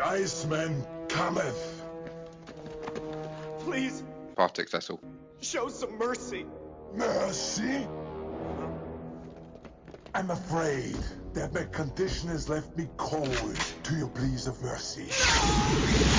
The Iceman cometh. Please, Partick Thistle. show some mercy. Mercy? I'm afraid that my condition has left me cold to your pleas of mercy. Hello,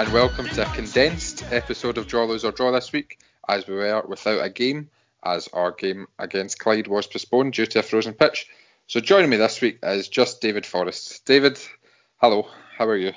and welcome to a condensed episode of Draw, Lose or Draw this week, as we were without a game, as our game against Clyde was postponed due to a frozen pitch. So joining me this week is just David Forrest. David, hello, how are you?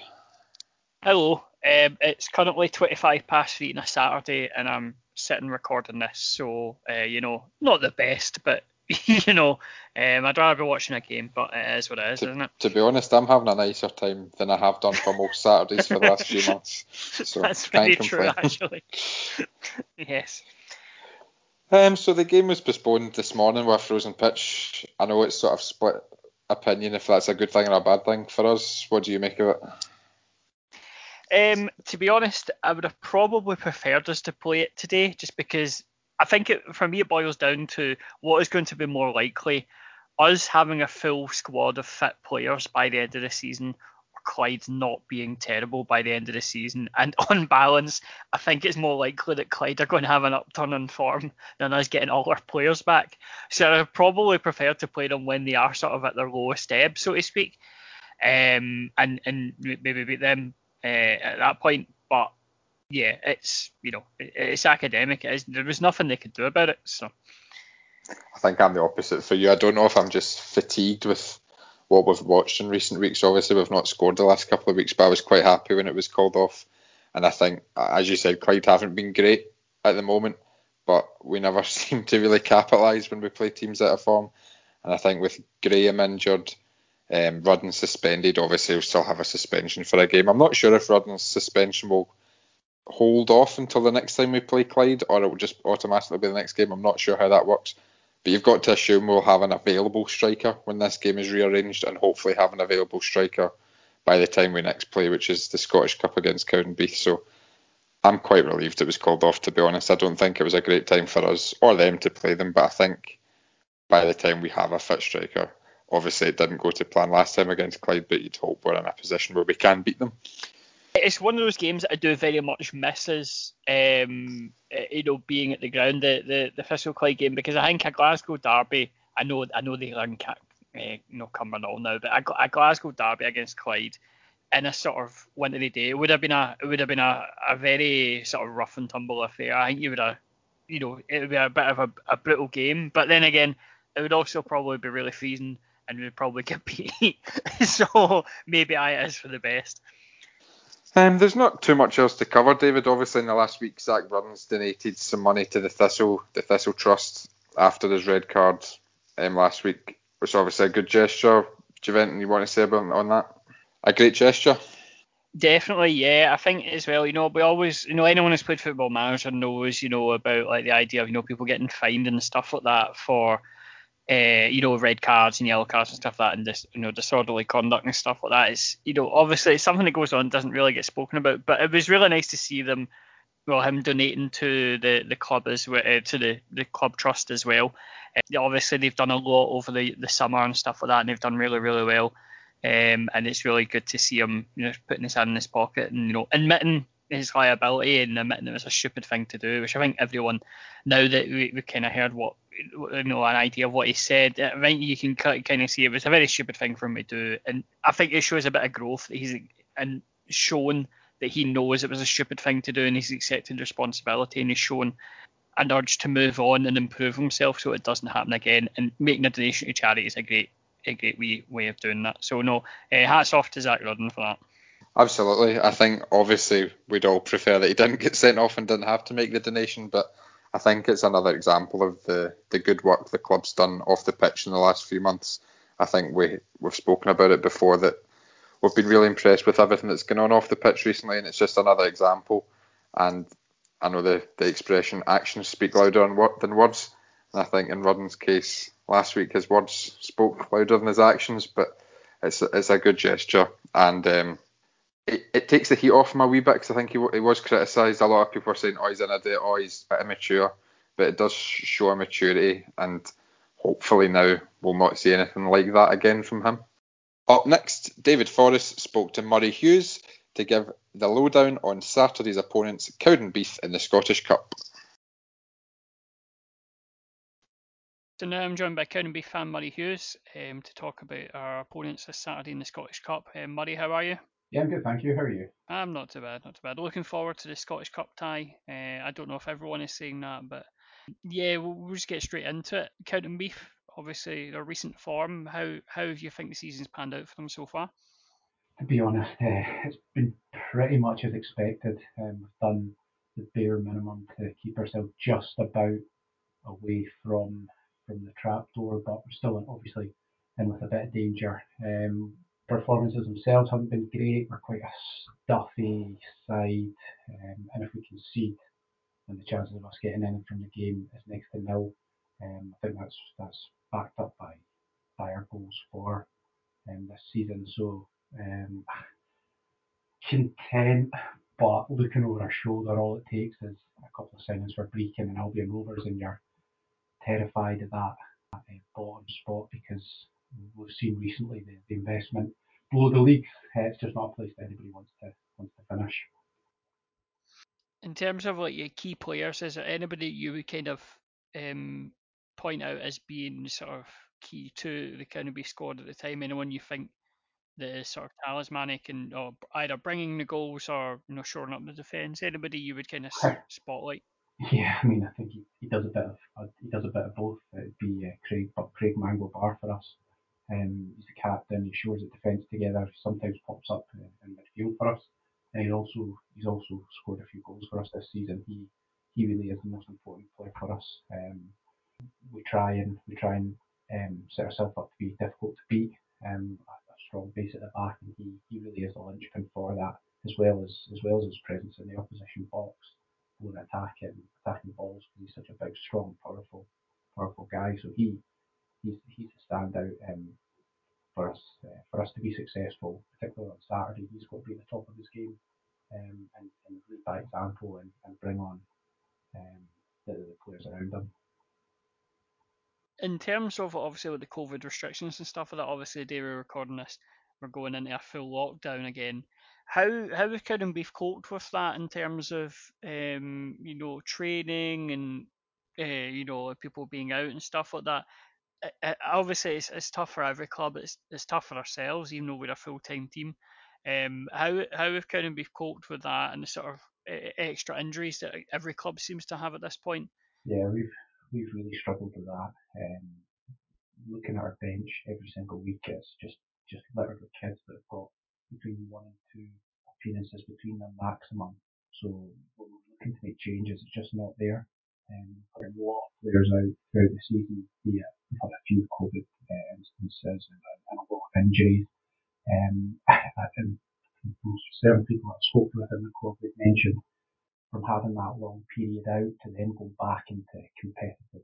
Hello. Um, it's currently 25 past three on a Saturday, and I'm sitting recording this. So, uh, you know, not the best, but you know, um, I'd rather be watching a game, but it is what it is, To, isn't it? to be honest, I'm having a nicer time than I have done for most Saturdays for the last few months. So That's very true, actually. yes. Um, so the game was postponed this morning with a frozen pitch. I know it's sort of split opinion if that's a good thing or a bad thing for us. What do you make of it? Um, to be honest, I would have probably preferred us to play it today, just because I think it, for me it boils down to what is going to be more likely: us having a full squad of fit players by the end of the season, or Clyde not being terrible by the end of the season. And on balance, I think it's more likely that Clyde are going to have an upturn in form than us getting all our players back. So I probably prefer to play them when they are sort of at their lowest ebb, so to speak, um, and and maybe beat them uh, at that point. But yeah, it's you know it, it's academic. It is, there was nothing they could do about it. So I think I'm the opposite for you. I don't know if I'm just fatigued with what we've watched in recent weeks. Obviously, we've not scored the last couple of weeks, but I was quite happy when it was called off. And I think, as you said, Clyde haven't been great at the moment, but we never seem to really capitalise when we play teams out of form. And I think with Graham injured, um, Rudden suspended, obviously we'll still have a suspension for a game. I'm not sure if Rudden's suspension will hold off until the next time we play Clyde, or it will just automatically be the next game. I'm not sure how that works. But you've got to assume we'll have an available striker when this game is rearranged, and hopefully have an available striker by the time we next play, which is the Scottish Cup against Cowdenbeath. So I'm quite relieved it was called off. To be honest, I don't think it was a great time for us or them to play them, but I think by the time we have a fit striker, obviously it didn't go to plan last time against Clyde, but you'd hope we're in a position where we can beat them. It's one of those games that I do very much miss as um, uh, you know being at the ground the the the Thistle Clyde game because I think a Glasgow derby. I know I know they are in Ca- uh, know Cumbernauld now, but a, a Glasgow derby against Clyde in a sort of wintry day it would have been a it would have been a, a very sort of rough and tumble affair. I think you would have you know it would be a bit of a, a brutal game, but then again it would also probably be really freezing and we'd probably get beat. so maybe I is for the best. Um, there's not too much else to cover, David. Obviously, in the last week, Zach Burns donated some money to the Thistle, the Thistle Trust, after his red card um, last week, which obviously a good gesture. Anything you want to say about on that? A great gesture. Definitely, yeah. I think as well, you know, we always, you know, anyone who's played Football Manager knows, you know, about like the idea of, you know, people getting fined and stuff like that for, uh, you know, red cards and yellow cards and stuff like that, and this, you know, disorderly conduct and stuff like that. Is, you know, obviously it's something that goes on, doesn't really get spoken about, but it was really nice to see them, well, him donating to the the club as well, uh, to the the club trust as well. Uh, obviously they've done a lot over the the summer and stuff like that, and they've done really really well. Um, and it's really good to see him, you know, putting his hand in his pocket and you know admitting his liability and admitting it was a stupid thing to do, which I think everyone now that we, we kind of heard what you know an idea of what he said, I think you can kind of see it was a very stupid thing for him to do, and I think it shows a bit of growth that he's and shown that he knows it was a stupid thing to do and he's accepted responsibility and he's shown an urge to move on and improve himself so it doesn't happen again. And making a donation to charity is a great a great wee way of doing that. So no, uh, hats off to Zak Rudden for that. Absolutely. I think obviously we'd all prefer that he didn't get sent off and didn't have to make the donation, but I think it's another example of the, the good work the club's done off the pitch in the last few months. I think we we've spoken about it before that we've been really impressed with everything that's gone on off the pitch recently, and it's just another example. And I know the, the expression actions speak louder than words, and I think in Rudden's case last week his words spoke louder than his actions, but it's it's a good gesture, and um, it, it takes the heat off him a wee bit because I think he, he was criticised. A lot of people were saying, oh, he's in a day, oh, he's immature. But it does show a maturity, and hopefully now we'll not see anything like that again from him. Up next, David Forrest spoke to Murray Hughes to give the lowdown on Saturday's opponents, Cowdenbeath, in the Scottish Cup. So now I'm joined by Cowdenbeath fan Murray Hughes um, to talk about our opponents this Saturday in the Scottish Cup. Um, Murray, how are you? Yeah, I'm good, thank you. How are you? I'm not too bad, not too bad. Looking forward to the Scottish Cup tie. Uh, I don't know if everyone is saying that, but yeah, we'll, we'll just get straight into it. Cowdenbeath, obviously their recent form. How how have you think the season's panned out for them so far? To be honest, uh, it's been pretty much as expected. Um, we've done the bare minimum to keep ourselves just about away from from the trap door, but we're still obviously in with a bit of danger. Um, performances themselves haven't been great. We're quite a stuffy side, um, and if we concede, then the chances of us getting in from the game is next to nil. Um, I think that's that's backed up by by our goals for um, this season. So um, content, but looking over our shoulder, all it takes is a couple of signings for Brechin and Albion Rovers, and you're terrified of that, that uh, bottom spot because we've seen recently the, the investment below the league. Uh, it's just not a place that anybody wants to wants to finish. In terms of like your key players, is there anybody you would kind of um, point out as being sort of key to the Cowdenbeath squad at the time? Anyone you think that is sort of talismanic and or either bringing the goals or you know shoring up the defence? Anybody you would kind of spotlight? Yeah, I mean, I think he, he does a bit of uh, he does a bit of both. It'd be uh, Craig, but Craig Mango Bar for us. Um, he's the captain. He shores the defence together. Sometimes pops up in, in midfield for us, and he also he's also scored a few goals for us this season. He he really is the most important player for us. Um, we try and we try and um, set ourselves up to be difficult to beat. Um, a, a strong base at the back, and he, he really is the linchpin for that, as well as as well as his presence in the opposition box, when attacking attacking balls because he's such a big, strong, powerful powerful guy. So he he's he's a standout um, for us uh, for us to be successful, particularly on Saturday. He's got to be at the top of his game um, and, and lead by example and, and bring on um, the, the players around him. In terms of obviously with the COVID restrictions and stuff like that, obviously the day we're recording this, we're going into a full lockdown again. How how have Cowdenbeath coped with that in terms of um, you know training and uh, you know people being out and stuff like that? It, obviously it's, it's tough for every club. It's it's tough for ourselves, even though we're a full time team. Um, how how have Cowdenbeath coped with that and the sort of extra injuries that every club seems to have at this point? Yeah, we've we've really struggled with that. Um, looking at our bench every single week, it's just just littered with kids that have got between one and two appearances between them maximum. So we're looking to make changes, it's just not there. Um, a lot of players out throughout the season, it we've had a few COVID uh, instances and, and, a lot of injuries. Um, and certain people I've spoken with in the club have mentioned from having that long period out to then go back into competitive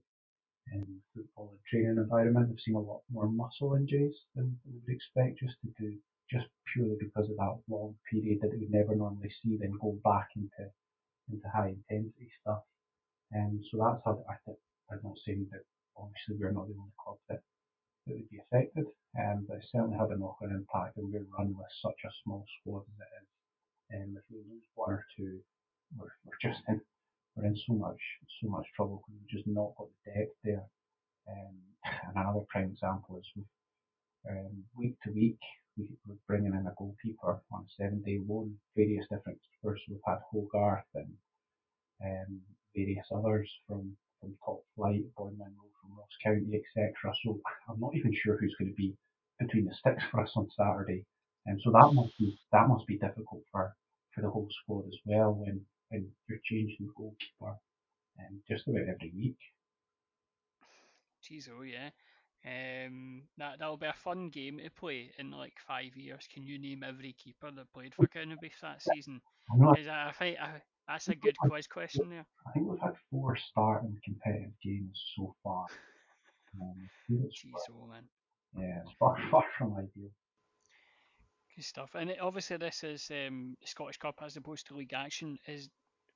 um, football and training environment, we've seen a lot more muscle injuries than we would expect just to do just purely because of that long period that we never normally see then go back into into high intensity stuff. And um, so that's had I think I'm not saying that obviously we're not the only club that, that would be affected, um, but it's certainly had a knock-on impact and we're run with such a small squad as it is. Um, if we lose one or two, we're, we're just in we're in so much so much trouble because we've just not got the depth there. Um, and another prime example is we um, week to week we, are bringing in a goalkeeper on a seven day loan, various different keepers. We've had Hogarth and um, various others from from top flight, Bournemouth from Ross County, etc. So I'm not even sure who's going to be between the sticks for us on Saturday. And so that must be that must be difficult for, for the whole squad as well when, when you're changing the goalkeeper um, just about every week. Jeez, oh yeah. Um, that that'll be a fun game to play in like five years. Can you name every keeper that played for Cowdenbeath that season? I know. Because I, I I, that's a good quiz question there. I think we've had four starting competitive games so far. Um, Jeez, oh man. yeah, it's far, far from ideal. Good stuff. And it, obviously, this is um, Scottish Cup as opposed to League Action. Is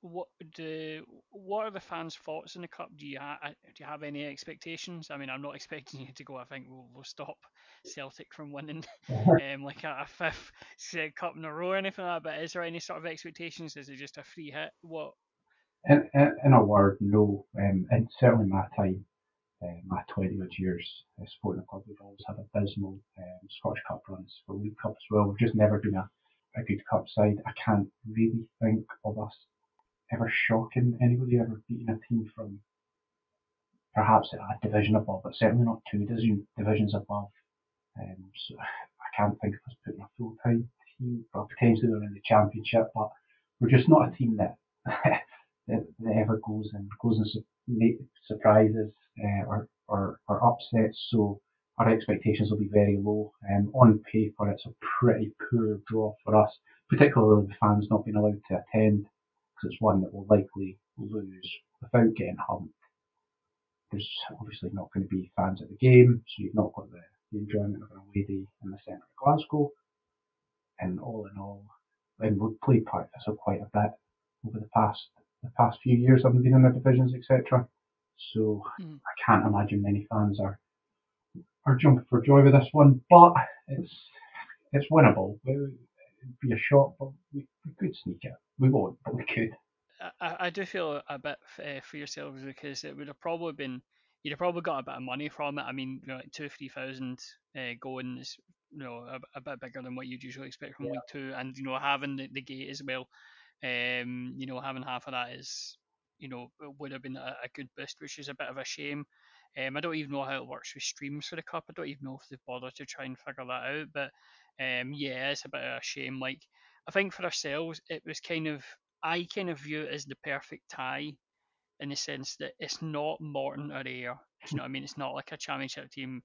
what do what are the fans' thoughts in the cup? Do you ha- do you have any expectations? I mean, I'm not expecting you to go. I think we'll, we'll stop Celtic from winning um, like a, a fifth uh, cup in a row or anything like that. But is there any sort of expectations? Is it just a free hit? What? In, in, in a word, no. Um, and certainly my time, uh, my 20 odd years uh, supporting the club, we've always had abysmal um, Scottish Cup runs for League Cup as well. We've just never been a, a good cup side. I can't really think of us ever shocking anybody ever beating a team from perhaps a division above, but certainly not two division, divisions above. Um, so I can't think of us putting a full time team, well, potentially we're in the championship, but we're just not a team that that, that ever goes and goes and su- make surprises uh, or, or or upsets. So our expectations will be very low. Um, on paper, it's a pretty poor draw for us, particularly the fans not being allowed to attend because it's one that we'll likely lose without getting humped. There's obviously not going to be fans at the game, so you've not got the, the enjoyment of an away day in the centre of Glasgow. And all in all, and we've played Partick Thistle quite a bit over the past the past few years, having been in the divisions, etc. So Mm. I can't imagine many fans are are jumping for joy with this one, but it's it's winnable. It- It'd be a shock, but we, we could sneak it. We won't, but we could. I, I do feel a bit uh, for yourselves because it would have probably been you'd have probably got a bit of money from it. I mean, you know, like two three thousand uh, going is you know a, a bit bigger than what you'd usually expect from Yeah. League Two, and you know having the, the gate as well, um, you know having half of that is you know would have been a, a good boost, which is a bit of a shame. Um, I don't even know how it works with streams for the cup. I don't even know if they've bothered to try and figure that out. But um, yeah, it's a bit of a shame. Like I think for ourselves, it was kind of I kind of view it as the perfect tie in the sense that it's not Morton or Ayr. You know what I mean? It's not like a championship team.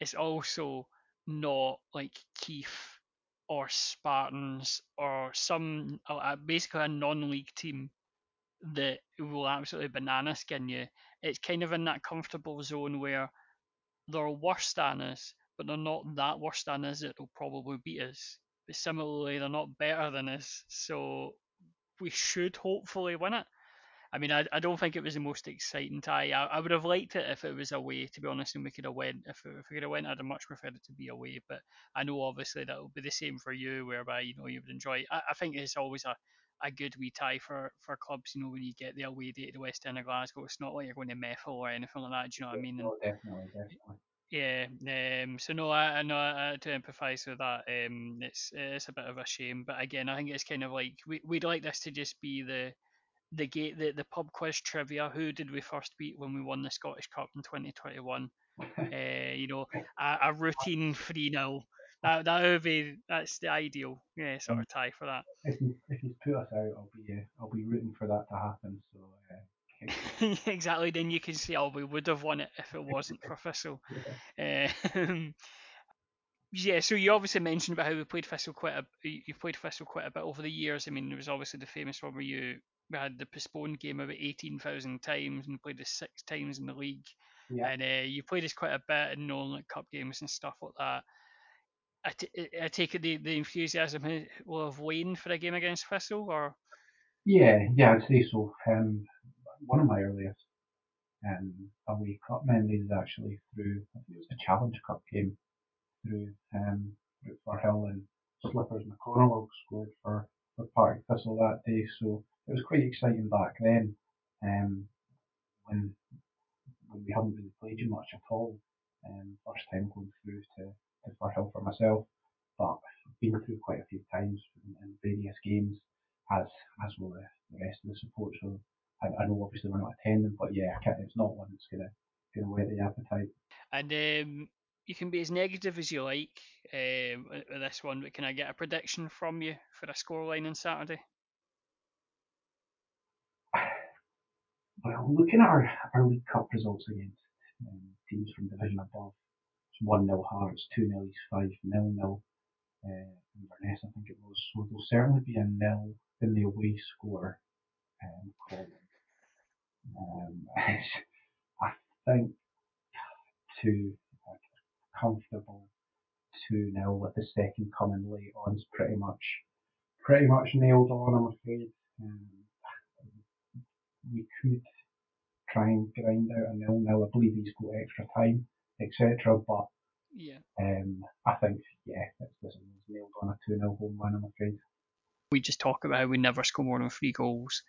It's also not like Keith or Spartans or some basically a non-league team that will absolutely banana skin you. It's kind of in that comfortable zone where they're worse than us, but they're not that worse than us will probably beat us. But similarly, they're not better than us, so we should hopefully win it. I mean, I, I don't think it was the most exciting tie. I, I would have liked it if it was away, to be honest, and we could have went. If, if we could have went, I'd have much preferred it to be away. But I know obviously that will be the same for you, whereby you know you would enjoy. I, I think it's always a, a good wee tie for, for clubs. You know, when you get the away day to the West End of Glasgow, it's not like you're going to Methil or anything like that. Do you know what I mean? And No, definitely, definitely. Yeah, um, so no, I, I know I, I do empathise with that. Um, it's it's a bit of a shame, but again, I think it's kind of like we we'd like this to just be the the gate the, the pub quiz trivia. Who did we first beat when we won the Scottish Cup in 2021? Uh, you know, a, a routine three 0 That that would be that's the ideal yeah sort of tie for that. If you if you put us out, I'll be uh, I'll be rooting for that to happen. So uh, exactly. Then you can see, oh, we would have won it if it wasn't for Thistle. yeah. Um, yeah, so you obviously mentioned about how we played Thistle quite a you played Thistle quite a bit over the years. I mean, there was obviously the famous one where you we had the postponed game about eighteen thousand times and played us six times in the league, yeah. and uh, you played us quite a bit in like cup games and stuff like that. I, t- I take it the, the enthusiasm will have waned for a game against Thistle, or Yeah, yeah, I'd say so. Um, one of my earliest um, away cup memories is actually through, I think it was a Challenge Cup game through um, through Firhill and Slippers McConnell scored for, for Partick Thistle that day, so it was quite exciting back then um, when, when we hadn't really played you much at all. Um, first time going through to, to Firhill for myself, but I've been through quite a few times in, in various games, as as will the, the rest of the support. So I, I know obviously we're not attending, but yeah, it's not one that's gonna gonna whet the appetite. and um, you can be as negative as you like um, with this one, but can I get a prediction from you for a scoreline on Saturday? Well, looking at our, our League Cup results against um, teams from division above, it's 1 0 Hearts, 2 0 East 5 0 0 uh, Inverness, I think it was. So there'll certainly be a nil in the away score um, column. Um, I think two comfortable 2 0 with the second coming late on is pretty much pretty much nailed on, I'm afraid. Um, we could try and grind out a nil nil. I believe he's got extra time, etc. But Yeah. um, I think yeah, it's, this is nailed on a 2 0 home win, I'm afraid. We just talk about how we never score more than three goals,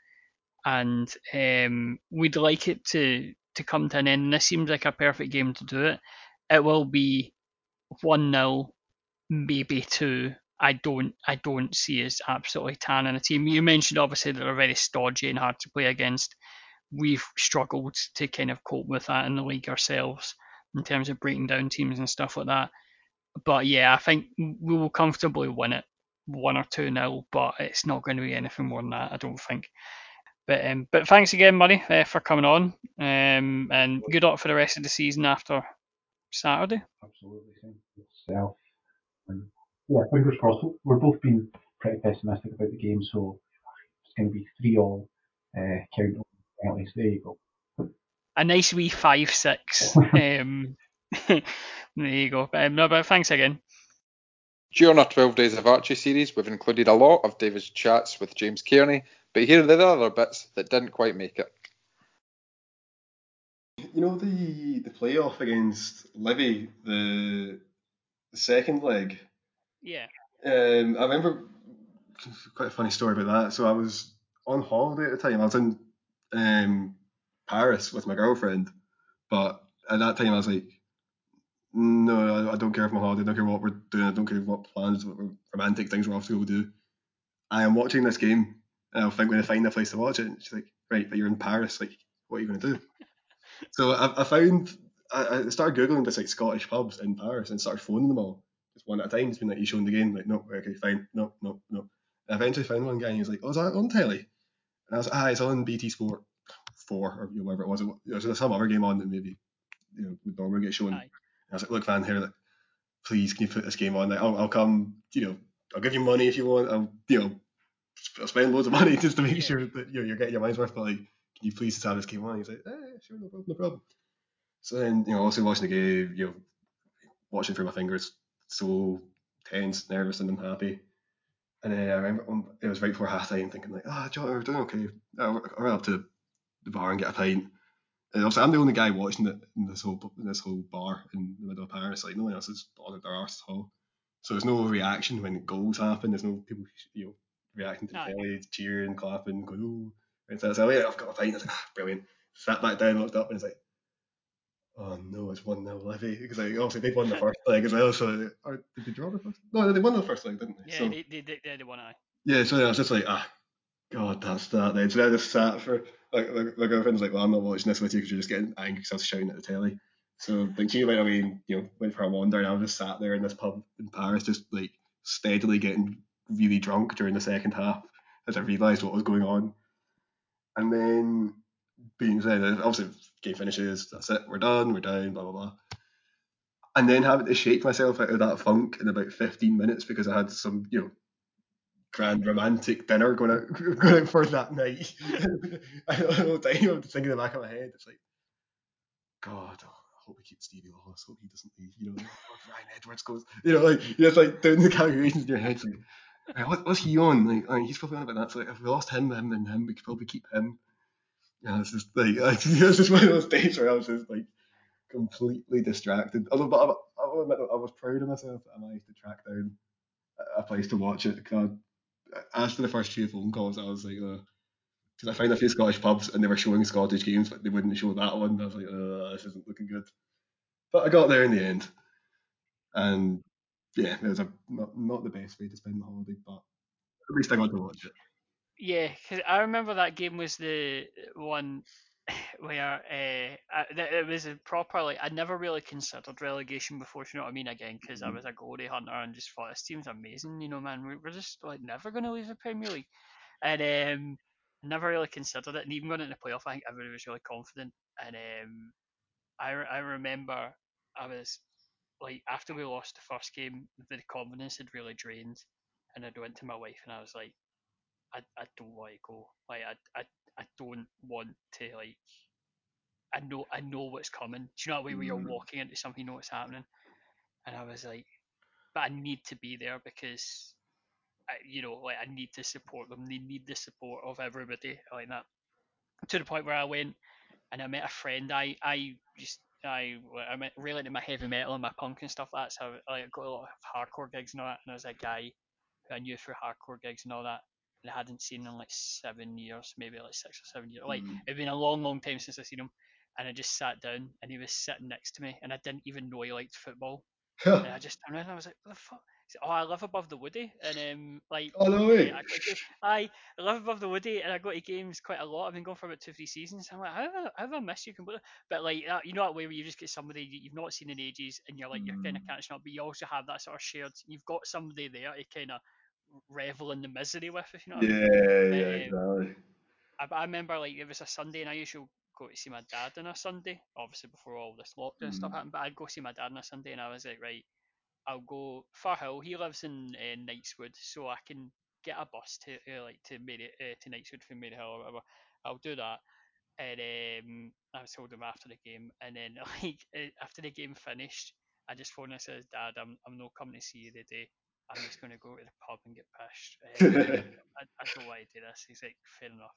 and um, we'd like it to to come to an end. This seems like a perfect game to do it. It will be one 0 maybe two. I don't I don't see us absolutely tanning a team. You mentioned obviously that they're very stodgy and hard to play against. We've struggled to kind of cope with that in the league ourselves in terms of breaking down teams and stuff like that. But yeah, I think we will comfortably win it one or two nil, but it's not going to be anything more than that, I don't think. But um, but thanks again, Murray, uh, for coming on, um, and good luck for the rest of the season after Saturday. Absolutely, same with yourself. And yeah, fingers crossed. We're both being pretty pessimistic about the game, so it's going to be three all. Uh, count on penalties. There you go. A nice wee five six. um, there you go. Um, no, but thanks again. During our 12 Days of Archie series, we've included a lot of David's chats with James Kearney, but here are the other bits that didn't quite make it. You know the the playoff against Livy, the the second leg. Yeah. Um, I remember quite a funny story about that. So I was on holiday at the time. I was in um, Paris with my girlfriend, but at that time I was like, no, I, I don't care if I'm on holiday. I don't care what we're doing. I don't care what plans, what romantic things we're off to go do. I am watching this game, and I think when I find a place to watch it, and she's like, right, but you're in Paris. Like, what are you going to do? so I, I found I, I started googling just like Scottish pubs in Paris and started phoning them all just one at a time. Just being like, you showing the game? Like, no, okay, fine, no, no, no. And I eventually found one guy and he was like, oh, is that on telly? And I was like, ah, it's on BT Sport four or you know, whatever it was. There was some other game on that maybe you know would normally get shown. Aye. And I was like, look, man, here, like, please, can you put this game on? Like, I'll, I'll come, you know, I'll give you money if you want. I'll, you know, spend loads of money just to make Yeah. sure that you know, you're getting your money's worth. But like, can you please just have this game on? He's like, eh, sure, no problem, no problem. So then, you know, also watching the game, you know, watching through my fingers, so tense, nervous, and unhappy. And then I remember um, it was right before half time, thinking like, ah, John, we're doing okay. I'll, I'll run up to the bar and get a pint. And obviously, I'm the only guy watching it in this whole in this whole bar in the middle of Paris. Like no one else is bothered their arse at all. So there's no reaction when goals happen. There's no people you know reacting to the Aye. telly, cheering, clapping, going oh. And so I was like, oh, I've got a pint. I was like, ah, brilliant. Sat back down, looked up, and it's like, oh no, it's one 0 Livy because like, obviously they'd won the first leg as well. So or did they draw the first? No, they won the first leg, didn't they? Yeah, so, they, they, they, they're the one eye. yeah, so I was just like, ah, God, that's that. Then so I just sat for like my, my girlfriend's like, well, I'm not watching this with you because you're just getting angry because I was shouting at the telly. So like she went away and you know went for a wander, and I was just sat there in this pub in Paris, just like steadily getting really drunk during the second half as I realised what was going on. And then being said, uh, obviously game finishes, that's it, we're done, we're down, blah blah blah. And then having to shake myself out of that funk in about 15 minutes because I had some, you know, grand romantic dinner going out, going out for that night. I don't know, I'm thinking in the back of my head, it's like, God, oh, I hope we keep Stevie Lawless, hope he doesn't leave, you know, if oh, Ryan Edwards goes, you know, like, you're just like doing the calculations in your head, it's like, what, what's he on? Like, oh, he's probably on about that, so like, if we lost him, him, and him, we could probably keep him. Yeah, it's just like, it was just one of those days where I was just like, completely distracted. Although, but I, I I was proud of myself I managed to track down a- place to watch it. Cause I, after the first few phone calls, I was like, because I found a few Scottish pubs and they were showing Scottish games, but they wouldn't show that one. I was like, uh, this isn't looking good. But I got there in the end, and yeah, it was a not, not the best way to spend the holiday, but at least I got to watch it. Yeah, cause I remember that game was the one where uh, it was a proper like I never really considered relegation before. You know what I mean? Again, because I Mhm. was a glory hunter and just thought this team's amazing. You know, man, we- we're just like never going to leave the Premier League, and um, never really considered it. And even going into the playoff, I think everybody was really confident. And um, I I remember I was like after we lost the first game, the confidence had really drained, and I went to my wife and I was like, I, I don't want to go. Like I, I I don't want to like I know I know what's coming. Do you know that way where you're Mm. walking into something, you know what's happening? And I was like, but I need to be there because I, you know, like I need to support them. They need the support of everybody like that. To the point where I went and I met a friend. I I just I I really into my heavy metal and my punk and stuff like that. So I like, got a lot of hardcore gigs and all that. And I was a guy who I knew through hardcore gigs and all that. And I hadn't seen in like seven years, maybe like six or seven years. Like Mm. it'd been a long, long time since I seen him. And I just sat down and he was sitting next to me and I didn't even know he liked football. And I just turned around and I was like, what the fuck? Said, oh, I live above the Woody, and um, like, oh no way. I, to, I live above the Woody, and I go to games quite a lot. I've been going for about two, three seasons. I'm like, how have I, how have I missed you completely? But like, that, you know that way where you just get somebody you've not seen in ages, and you're like, you're kind of Mm. catching up, but you also have that sort of shared. You've got somebody there to kind of revel in the misery with, if you know what I mean. Yeah, yeah, Um, exactly. I, I remember like it was a Sunday, and I usually go to see my dad on a Sunday, obviously before all this lockdown stuff Mm. happened. But I'd go see my dad on a Sunday, and I was like, right, I'll go Firhill. He lives in uh, Knightswood, so I can get a bus to uh, like to Mary uh, to Knightswood from Maryhill or whatever. I'll do that, and um, I was told him after the game, and then like uh, after the game finished, I just phoned and says, Dad, I'm I'm not coming to see you today. I'm just going to go to the pub and get pissed. Um, I, I don't want to do this. He's like, fair enough.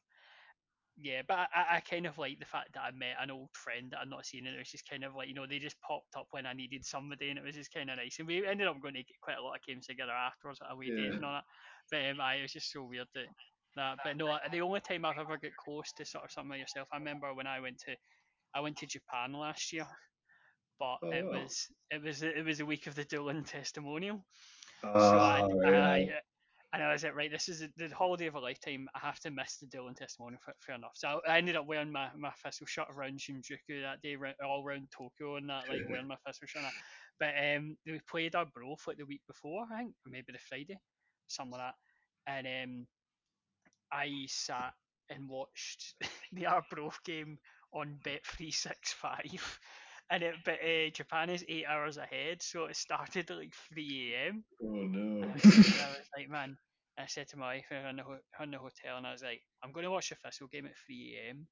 Yeah, but I, I kind of like the fact that I met an old friend that I'd not seen, and it was just kind of like you know they just popped up when I needed somebody, and it was just kind of nice. And we ended up going to get quite a lot of games together afterwards at away Yeah. days and all that. But um, I, it was just so weird that that. But no, the only time I've ever got close to sort of something like yourself, I remember when I went to I went to Japan last year, but Oh, it wow. was it was it was a week of the Doolan testimonial. So Ah, I, right, I, aye. And I was like, right, this is the holiday of a lifetime. I have to miss the Doolan testimonial. Fair, fair enough. So I ended up wearing my, my Thistle shirt around Shinjuku that day, all around Tokyo and that, like wearing my Thistle shirt. But um, we played Arbroath like the week before, I think, or maybe the Friday, something like that. And um, I sat and watched the Arbroath game on Bet365. And it, but uh, Japan is eight hours ahead, so it started at like 3 a.m. Oh no. I, was, and I was like, man, I said to my wife, we were in the, ho- in the hotel, and I was like, I'm going to watch the Thistle game at 3 a.m.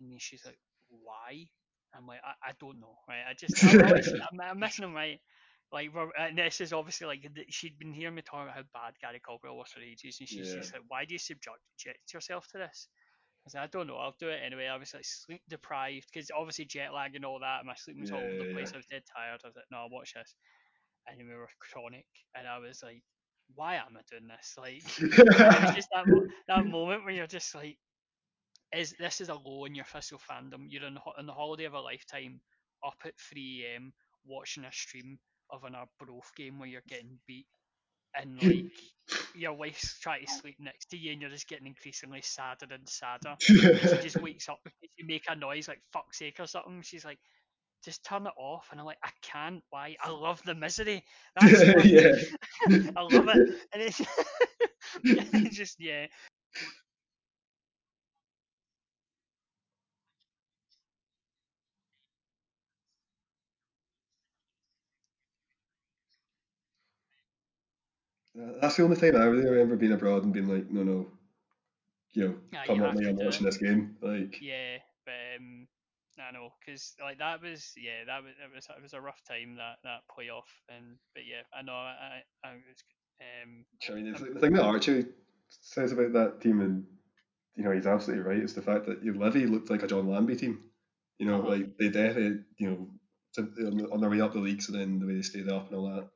And she's like, why? I'm like, I, I don't know, right? I just, I, I always, I'm, I'm missing them, right? Like, and this is obviously like, she'd been hearing me talk about how bad Gary Caldwell was for ages, and she's Yeah. just like, why do you subject yourself to this? I said, I don't know, I'll do it anyway. I was like sleep deprived, because obviously jet lag and all that, and my sleep was all over the place. yeah. I was dead tired. I was like, no, I'll watch this. And we were chronic, and I was like, why am I doing this? Like, it was just that that moment where you're just like, is this is a low in your Thistle fandom? You're on, ho- on the holiday of a lifetime, up at 3 a.m. watching a stream of an Arbroath game where you're getting beat, and like your wife's trying to sleep next to you, and you're just getting increasingly sadder and sadder. She just wakes up because you make a noise like "fuck's sake" or something. She's like, "Just turn it off," and I'm like, "I can't. Why? I love the misery. That's yeah. I love it." And it's, it's just yeah, That's the only time I really remember being abroad and being like, no, no, you know, yeah, come have me, I'm watching it. this game. Like, Yeah, but um, I know because like that was yeah that was it was it was a rough time that that playoff and but yeah I know I I, I was um I mean, it's the thing that Archie says about that team, and you know, he's absolutely right, It's the fact that your Livy looked like a John Lambie team. You know, Uh-huh. like they definitely, you know, on, on their way up the leagues and then the way they stayed up and all that.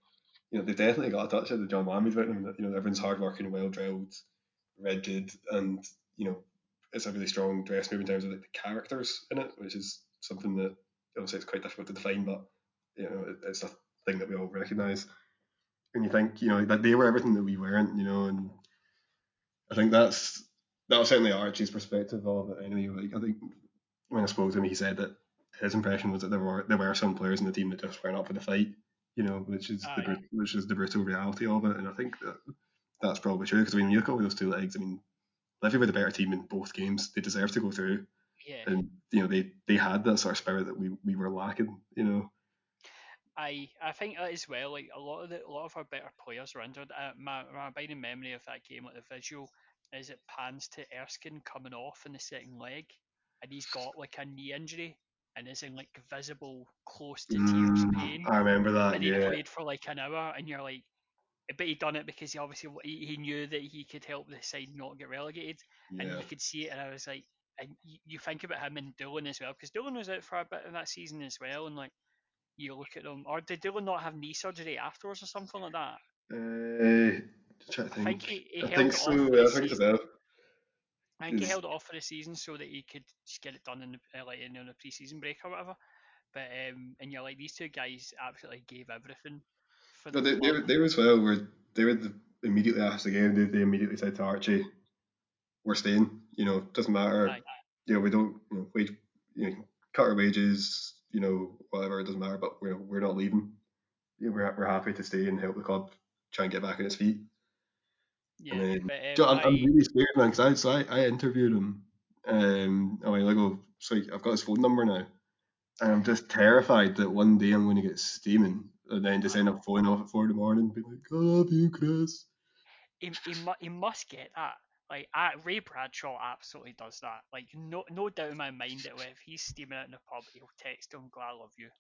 You know, they definitely got a touch of the John Lambies about them. You know, everyone's hardworking, well drilled, rigid, and you know, it's a really strong dress move in terms of like, the characters in it, which is something that obviously it's quite difficult to define, but you know, it, it's a thing that we all recognise. And you think, you know, that they were everything that we weren't, you know, and I think that's that was certainly Archie's perspective of it. Anyway, like I think when I spoke to him, he said that his impression was that there were there were some players in the team that just weren't up for the fight, you know, which is the Aye. bru- which is the brutal reality of it. And I think that that's probably true because I mean, you look at those two legs. I mean, Livy were the better team in both games. They deserved to go through, Yeah. and you know they they had that sort of spirit that we we were lacking. You know, I I think that as well. Like a lot of the a lot of our better players are injured. Uh, my my abiding memory of that game, like the visual, is it pans to Erskine coming off in the second leg, and he's got like a knee injury and is in like visible close to tears Mm, pain, I remember that. and he yeah, played for like an hour, and you're like. But he done it because he obviously he, he knew that he could help the side not get relegated, yeah. and you could see it. And I was like, and you, you think about him and Doolan as well, because Doolan was out for a bit in that season as well, and like you look at them, or did Doolan not have knee surgery afterwards or something like that? Uh, trying to I think. think he, he I think so. I think so. I think he held it off for the season so that he could just get it done in the uh, like in the pre-season break or whatever. But um, and you're like these two guys absolutely gave everything for the No, they, they, were- they were as well. Were they were the, immediately asked again. They, they immediately said to Archie, "We're staying. You know, doesn't matter. Aye. You know, we don't. You know, wage. You know, cut our wages. You know, whatever. It doesn't matter. But we're we're not leaving. You know, we're we're happy to stay and help the club try and get back on its feet. Yeah, then- but um, I'm, I'm really scared, man, because I, so I I interviewed him um a while ago. So I've got his phone number now, and I'm just terrified that one day I'm going to get steaming, and then just end up falling off at four in the morning, and be like, "I love you, Chris." he, he, mu- he must get that. Like uh, Ray Bradshaw absolutely does that. Like no no doubt in my mind that if he's steaming out in the pub, he'll text him, "Glad I love you."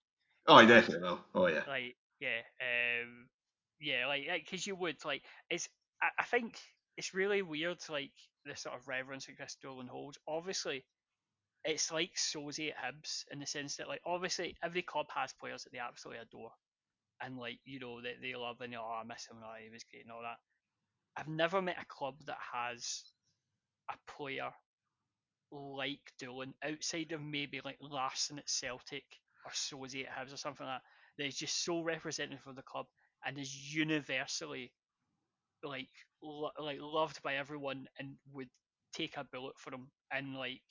Oh, I definitely will. Oh yeah. like yeah um yeah like because you would like it's I, I think it's really weird like the sort of reverence that Chris Doolan holds. Obviously it's like Sauzée at Hibs in the sense that like obviously every club has players that they absolutely adore and like you know that they love and oh I miss him oh, he was great and all that. I've never met a club that has a player like Dolan outside of maybe like Larsson at Celtic or Sauzée at Hibs or something like that that is just so representative of the club and is universally like lo- like loved by everyone and would take a bullet for him and like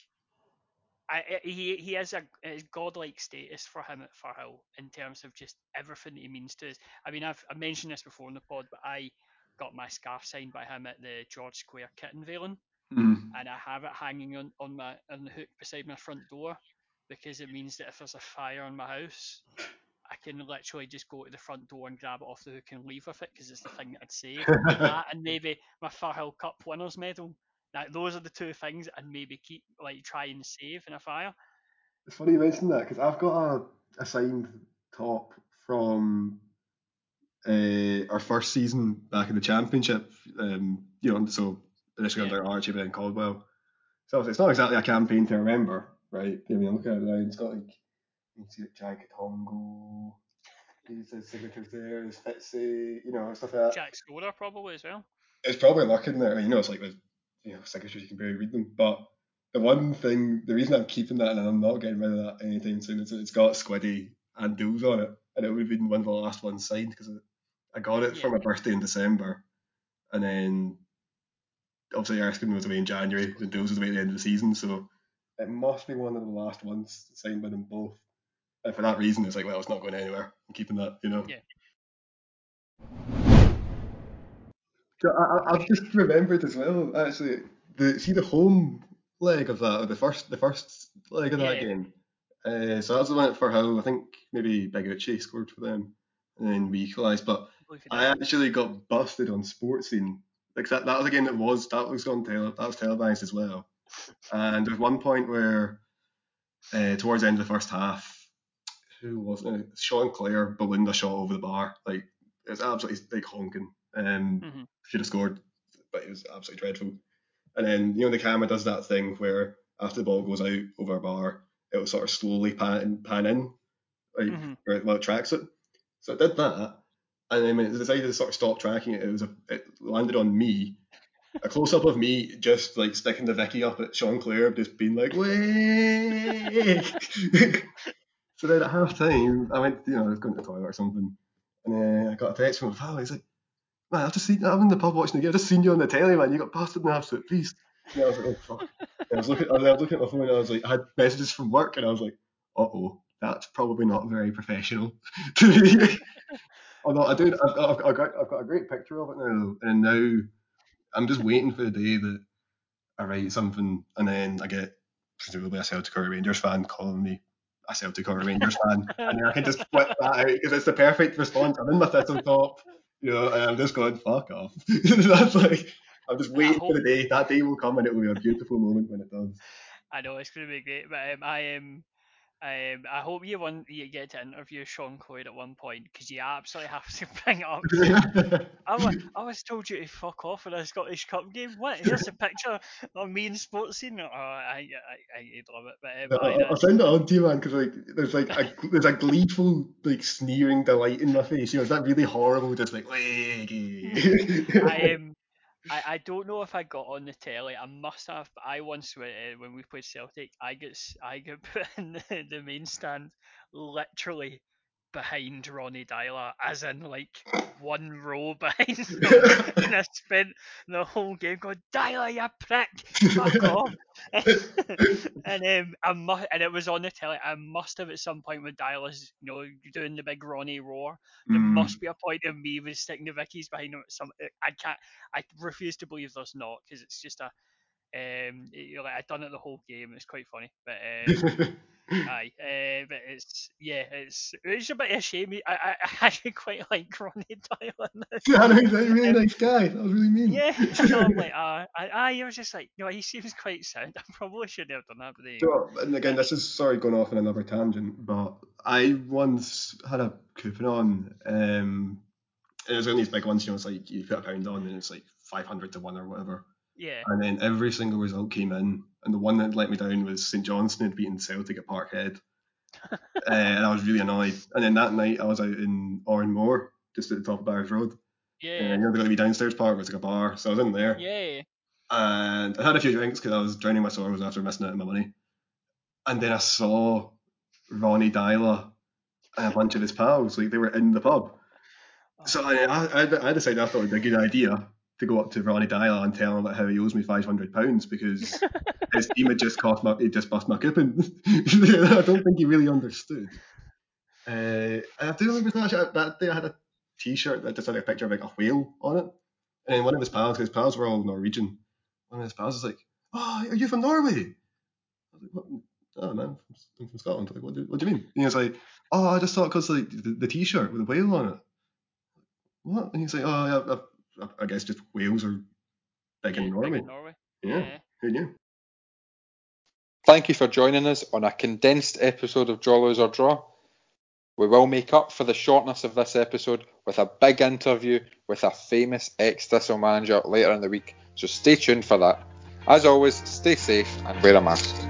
I, he he has a, godlike status for him at Firhill in terms of just everything that he means to us. I mean, I've I mentioned this before in the pod, but I got my scarf signed by him at the George Square Kitten unveiling Mm. and I have it hanging on, on my on the hook beside my front door because it means that if there's a fire in my house, I can literally just go to the front door and grab it off the hook and leave with it because it's the thing that I'd save. that and maybe my Firhill Cup winners medal. Now, those are the two things I'd maybe keep like try and save in a fire. It's funny you mentioned that because I've got a, a signed top from uh, our first season back in the championship. Um, you know, so initially Yeah. under Archie, then Caldwell. So it's not exactly a campaign to remember, right? I mean, look at it now. It's got like you can see Jai Quitongo. These his signatures there. There's Fitzy, you know, stuff like that. Jack Scorer probably as well. It's probably lurking there. I mean, you know, it's like with you know signatures you can barely read them. But the one thing, the reason I'm keeping that and I'm not getting rid of that anytime soon is that it's got Squiddy and Dools on it, and it would have been one of the last ones signed because I got it for my birthday in December, and then obviously Erskine was away in January, and Dools was away at the end of the season, so it must be one of the last ones signed by them both. And for that reason, it's like, well, it's not going anywhere. I'm keeping that, you know. Yeah. So I, I- I've just remembered as well, actually, the see the home leg of that, or the first the first leg of that Yeah. game. Uh, so that was the one for how I think maybe Big Uchi scored for them, and then we equalised. But I believe he I did. actually got busted on Sportscene. Like that, that was a game that was that was on tele, that was televised as well. And there was one point where, uh, towards the end of the first half, who was it? Sean Clare Belinda shot over the bar. Like it was absolutely like honking. Um, Mhm. should have scored, but it was absolutely dreadful. And then you know the camera does that thing where after the ball goes out over a bar, it will sort of slowly pan pan in, like Mhm. where it, well, it tracks it. So it did that, and then when it decided to sort of stop tracking it, it was a, it landed on me. A close up of me just like sticking the Vicky up at Sean Clare, just being like, way. so then at half time, I went, you know, I was going to the toilet or something, and then I got a text from my pal. He's like, man, I've just seen, I'm in the pub watching the game. I've just seen you on the telly, man. You got busted in the absolute beast. Yeah, I was like, oh fuck. And I was looking, I was looking at my phone, and I was like, I had messages from work, and I was like, uh oh, that's probably not very professional. Although I do, I've I've, I've got, I've got a great picture of it now, and now I'm just waiting for the day that I write something, and then I get presumably a Celtic or Rangers fan calling me a Celtic or a Rangers fan, and then I can just flip that out because it's the perfect response. I'm in my thistle top, you know, and I'm just going fuck off. That's like I'm just waiting for the day. That day will come, and it will be a beautiful moment when it does. I know it's going to be great, but um, I am. Um, um, I hope you want you get to interview Sean Cloyd at one point because you absolutely have to bring it up. I, was, I was told you to fuck off in a Scottish Cup game. What? Here's a picture of me in Sportscene. Oh, I, I, I love it. But um, I'll, I'll send it on to you, man, because like there's like a, there's a gleeful like sneering delight in my face. You know, is that really horrible? Just like, I um, I, I don't know if I got on the telly. I must have. I once went uh, when we played Celtic. I got I got put in the, the main stand, literally behind Ronnie Deila, as in like one row behind and I spent the whole game going, Deila, you prick, fuck off. and um, I must, and it was on the telly. I must have at some point when Deila's, you know, doing the big Ronnie roar. There mm. must be a point of me with sticking the Vickies behind him. Some, I can't, I refuse to believe there's not because it's just a. Um, you know, like I've done it the whole game. It's quite funny, but um, Aye, uh, but it's yeah, it's it's a bit of a shame. I I, I actually quite like Ronnie Deila. Yeah, he's a really nice guy. That was really mean. Yeah, so I'm like, uh, I, I was just like, you know, he seems quite sound. I probably shouldn't have done that, but and again, this is sorry going off on another tangent, but I once had a coupon on. Um, it was only these big ones, you know, it's like you put a pound on and it's like five hundred to one or whatever. Yeah. And then every single result came in, and the one that let me down was St Johnstone had beaten Celtic at Parkhead, uh, and I was really annoyed. And then that night I was out in Oran Mor, just at the top of Byres Road. Yeah. And you know, they're going to be downstairs part it's like a bar, so I was in there. Yeah. And I had a few drinks because I was drowning my sorrows after missing out on my money. And then I saw Ronnie Deila and a bunch of his pals, like they were in the pub. So I, I, I decided I thought it would be a good idea to go up to Ronnie Deila and tell him about how he owes me five hundred pounds because his team had just cost my he just bust my coupon. I don't think he really understood. Uh, I do remember that, that day I had a T-shirt that just had a picture of like a whale on it, and one of his pals, his pals were all Norwegian. One of his pals was like, "Oh, are you from Norway?" I was like, what? "Oh man, I'm from Scotland." like, what do, what do you mean? And he was like, "Oh, I just thought because like the, the T-shirt with the whale on it." What? And he's like, "Oh, yeah, I've, I guess just whales are big yeah, in Norway. Big in Norway. Yeah. yeah. Who knew? Thank you for joining us on a condensed episode of Draw Lose or Draw. We will make up for the shortness of this episode with a big interview with a famous ex Thistle manager later in the week, so stay tuned for that. As always, stay safe and wear a mask.